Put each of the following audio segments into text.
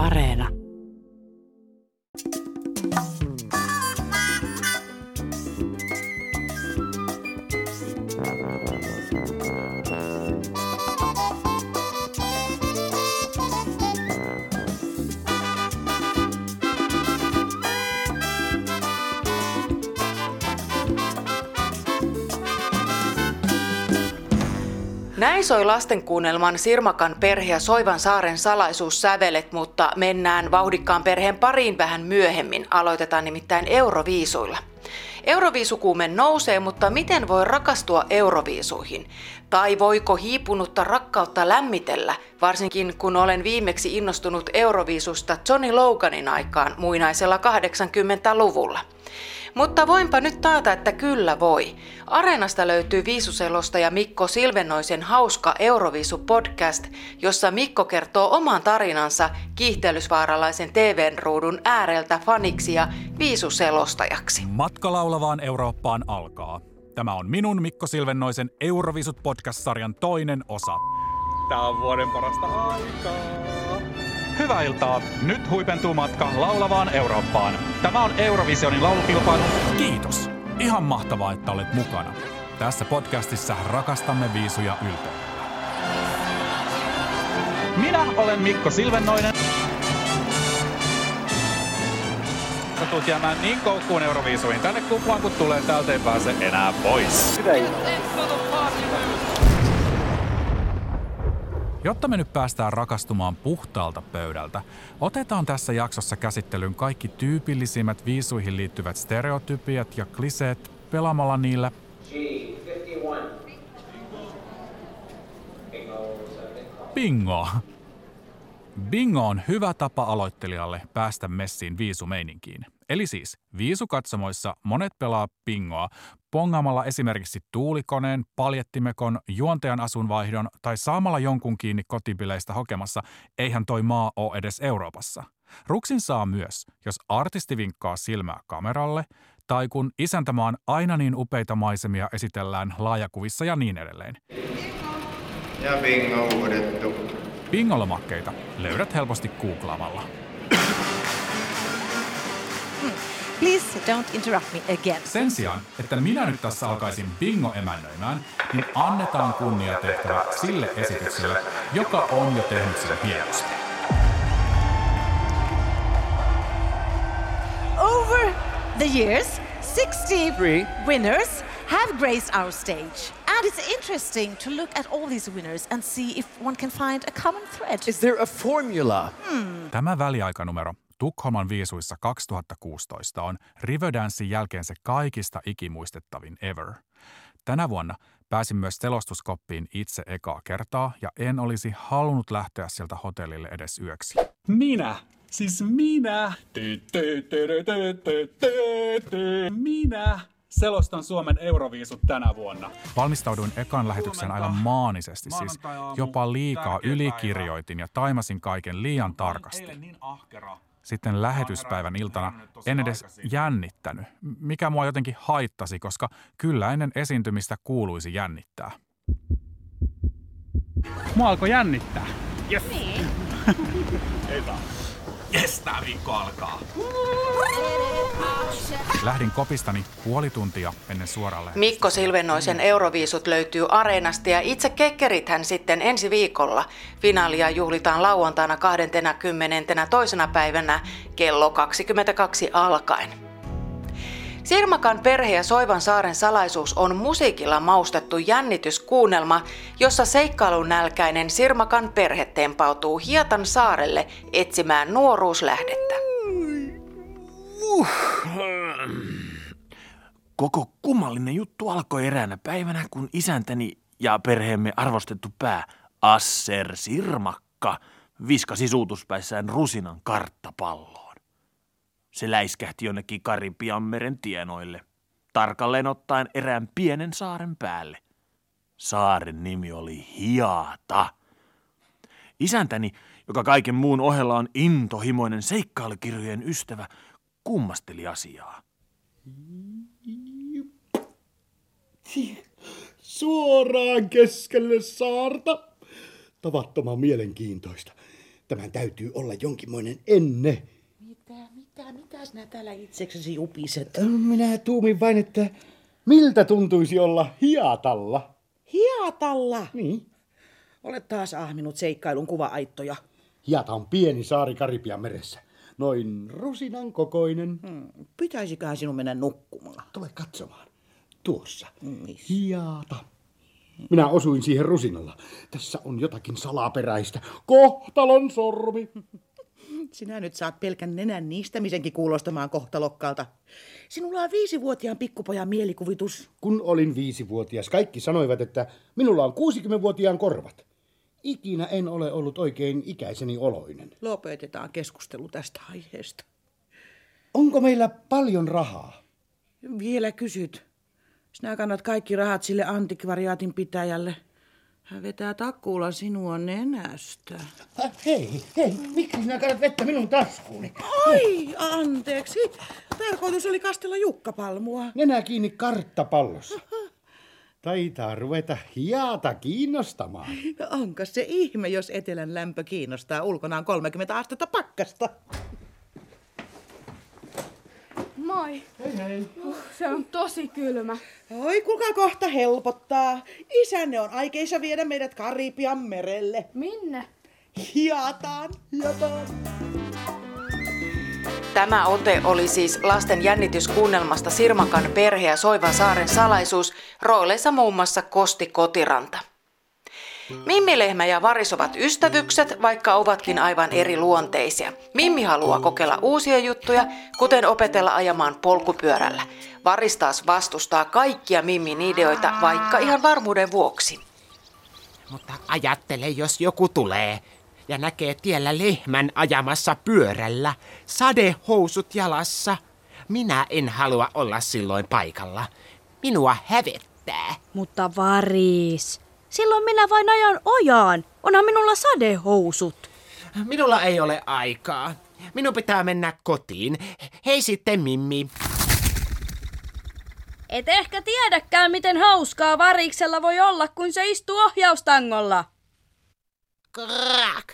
Areena. Näin soi lastenkuunnelman Sirmakan perhe ja Soivan saaren salaisuussävelet, mutta mennään vauhdikkaan perheen pariin vähän myöhemmin. Aloitetaan nimittäin Euroviisuilla. Euroviisukuume nousee, mutta miten voi rakastua Euroviisuihin? Tai voiko hiipunutta rakkautta lämmitellä, varsinkin kun olen viimeksi innostunut Euroviisusta Johnny Loganin aikaan muinaisella 80-luvulla? Mutta voinpa nyt taata, että kyllä voi. Areenasta löytyy Viisuselosta ja Mikko Silvennoisen hauska Euroviisu-podcast, jossa Mikko kertoo oman tarinansa kiihtelysvaaralaisen TV-ruudun ääreltä faniksi ja viisuselostajaksi. Matka laulavaan Eurooppaan alkaa. Tämä on minun Mikko Silvennoisen Eurovisut podcast-sarjan toinen osa. Tämä on vuoden parasta aikaa. Hyvää iltaa. Nyt huipentuu matka laulavaan Eurooppaan. Tämä on Eurovisionin laulukilpailu. Kiitos. Ihan mahtavaa, että olet mukana. Tässä podcastissa rakastamme viisuja ylpeydellä. Minä olen Mikko Silvennoinen. Sä tulet jäämään niin koukkuun Euroviisuihin tänne kuplaan, kun tulee täältä ei pääse enää pois. Hyvä iltaa. Jotta me nyt päästään rakastumaan puhtaalta pöydältä, otetaan tässä jaksossa käsittelyyn kaikki tyypillisimmät viisuihin liittyvät stereotypiat ja kliseet pelaamalla niillä Bingo! Bingo on hyvä tapa aloittelijalle päästä messiin viisumeininkiin. Eli siis viisukatsomoissa monet pelaa bingoa pongaamalla esimerkiksi tuulikoneen, paljettimekon, juontajan asunvaihdon tai saamalla jonkun kiinni kotipileistä hokemassa eihän toi maa ole edes Euroopassa. Ruksin saa myös, jos artisti vinkkaa silmää kameralle tai kun isäntämaan aina niin upeita maisemia esitellään laajakuvissa ja niin edelleen. Ja bingo uudettu. Bingolomakkeita löydät helposti googlaamalla. Please don't interrupt me again. Sen sijaan, että minä nyt tässä alkaisin bingo emännöimään, niin annetaan kunnia tehtävä sille esitykselle, joka on jo tehnyt sen hienosti. Over the years, 63 winners have graced our stage. And it's interesting to look at all these winners and see if one can find a common thread. Is there a formula? Tämä väliaikanumero Tukholman viisuissa 2016 on Riverdancein jälkeen se kaikista ikimuistettavin ever. Tänä vuonna pääsin myös selostuskoppiin itse ekaa kertaa ja en olisi halunnut lähteä sieltä hotellille edes yöksi. Minä! Siis minä! Minä! selostan Suomen euroviisut tänä vuonna. Valmistauduin ekan lähetykseen aivan maanisesti, siis jopa liikaa ylikirjoitin ja taimasin kaiken liian tarkasti. Sitten lähetyspäivän iltana en edes jännittänyt, mikä mua jotenkin haittasi, koska kyllä ennen esiintymistä kuuluisi jännittää. Mua alkoi jännittää. Yes. Niin. Ei saa. Yes, tää viikko alkaa. Lähdin kopistani puoli tuntia ennen lähetystä. Mikko Silvennoisen Euroviisut löytyy Areenasta ja itse kekkerithän sitten ensi viikolla. Finaalia juhlitaan lauantaina 20. toisena päivänä kello 22 alkaen. Sirmakan perhe ja Soivan saaren salaisuus on musiikilla maustettu jännityskuunnelma, jossa seikkailun nälkäinen Sirmakan perhe tempautuu Hietan saarelle etsimään nuoruuslähdettä. Koko kummallinen juttu alkoi eräänä päivänä, kun isäntäni ja perheemme arvostettu pää Asser Sirmakka viskasi suutuspäissään rusinan karttapalloon. Se läiskähti jonnekin Karibianmeren tienoille, tarkalleen ottaen erään pienen saaren päälle. Saaren nimi oli Hiata. Isäntäni, joka kaiken muun ohella on intohimoinen seikkailukirjojen ystävä, kummasteli asiaa. Suoraan keskelle saarta. Tavattoman mielenkiintoista. Tämän täytyy olla jonkinmoinen enne. Mitä, mitä, sinä täällä itseksesi jupiset? Minä tuumin vain, että miltä tuntuisi olla hiatalla. Hiatalla? Niin. Olet taas ahminut seikkailun kuva-aittoja. Hiata on pieni saari Karibian meressä. Noin rusinan kokoinen. Hmm. Pitäisiköhän sinun mennä nukkumaan? Tule katsomaan. Tuossa. Missä? Hiata. Minä osuin siihen rusinalla. Tässä on jotakin salaperäistä. Kohtalon sormi. Sinä nyt saat pelkän nenän niistämisenkin kuulostamaan kohtalokkaalta. Sinulla on viisivuotiaan pikkupojan mielikuvitus. Kun olin viisivuotias, kaikki sanoivat, että minulla on 60-vuotiaan korvat. Ikinä en ole ollut oikein ikäiseni oloinen. Lopetetaan keskustelu tästä aiheesta. Onko meillä paljon rahaa? Vielä kysyt. Sinä kannat kaikki rahat sille antikvariaatin pitäjälle. Hän vetää takkuulla sinua nenästä. Äh, hei, hei, miksi sinä kannat vettä minun taskuuni? Ai, anteeksi. Tarkoitus oli kastella jukkapalmua. Nenä kiinni karttapallossa. Taitaa ruveta hiata kiinnostamaan. No onko se ihme, jos etelän lämpö kiinnostaa ulkonaan 30 astetta pakkasta? Moi. Hei hei. Uh, se on tosi kylmä. Oi, kuka kohta helpottaa. Isänne on aikeissa viedä meidät Karibian merelle. Minne? Hiataan. Hiataan. Tämä ote oli siis lasten jännityskuunnelmasta Sirmakan perhe ja Soivan saaren salaisuus, rooleissa muun muassa Kosti Kotiranta. Mimmilehmä ja Varis ovat ystävykset, vaikka ovatkin aivan eri luonteisia. Mimmi haluaa kokeilla uusia juttuja, kuten opetella ajamaan polkupyörällä. Varis taas vastustaa kaikkia Mimmin ideoita, vaikka ihan varmuuden vuoksi. Mutta ajattele, jos joku tulee ja näkee tiellä lehmän ajamassa pyörällä, sadehousut jalassa. Minä en halua olla silloin paikalla. Minua hävettää. Mutta Varis, silloin minä vain ajan ojaan. Onhan minulla sadehousut. Minulla ei ole aikaa. Minun pitää mennä kotiin. Hei sitten, Mimmi. Et ehkä tiedäkään, miten hauskaa variksella voi olla, kun se istuu ohjaustangolla. Krak.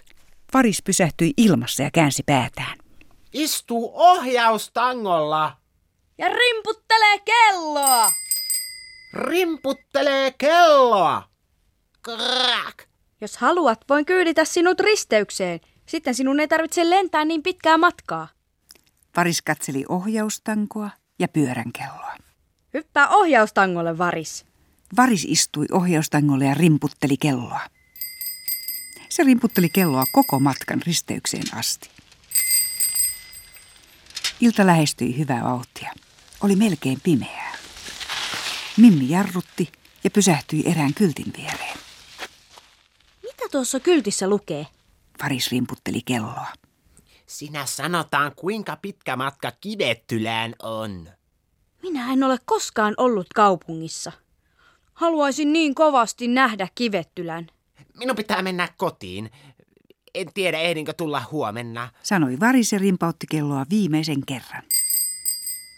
Varis pysähtyi ilmassa ja käänsi päätään. Istuu ohjaustangolla. Ja rimputtelee kelloa. Rimputtelee kelloa. Krak. Jos haluat, voin kyyditä sinut risteykseen. Sitten sinun ei tarvitse lentää niin pitkää matkaa. Varis katseli ohjaustankoa ja pyörän kelloa. Hyppää ohjaustangolle, Varis. Varis istui ohjaustangolle ja rimputteli kelloa. Se rimputteli kelloa koko matkan risteykseen asti. Ilta lähestyi hyvää vauhtia. Oli melkein pimeää. Mimmi jarrutti ja pysähtyi erään kyltin viereen. Mitä tuossa kyltissä lukee? Varis rimputteli kelloa. Sinä sanotaan, kuinka pitkä matka Kivettylään on. Minä en ole koskaan ollut kaupungissa. Haluaisin niin kovasti nähdä Kivettylän. Minun pitää mennä kotiin. En tiedä, ehdinkö tulla huomenna. Sanoi Varis ja rimpautti kelloa viimeisen kerran.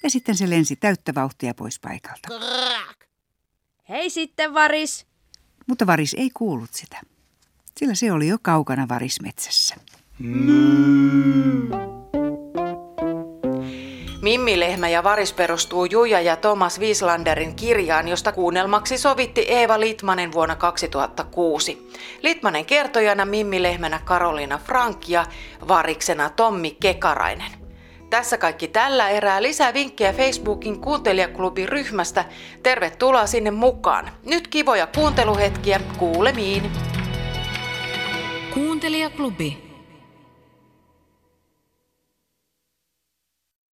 Ja sitten se lensi täyttä vauhtia pois paikalta. Krak. Hei sitten, Varis. Mutta Varis ei kuullut sitä, sillä se oli jo kaukana Varismetsässä. Mimmilehmä ja Varis perustuu Juja ja Thomas Wieslanderin kirjaan, josta kuunnelmaksi sovitti Eeva Litmanen vuonna 2006. Litmanen kertojana Mimmilehmänä Karolina Frank ja Variksena Tommi Kekarainen. Tässä kaikki tällä erää. Lisää vinkkejä Facebookin kuuntelijaklubin ryhmästä. Tervetuloa sinne mukaan. Nyt kivoja kuunteluhetkiä. Kuulemiin. Kuuntelijaklubi.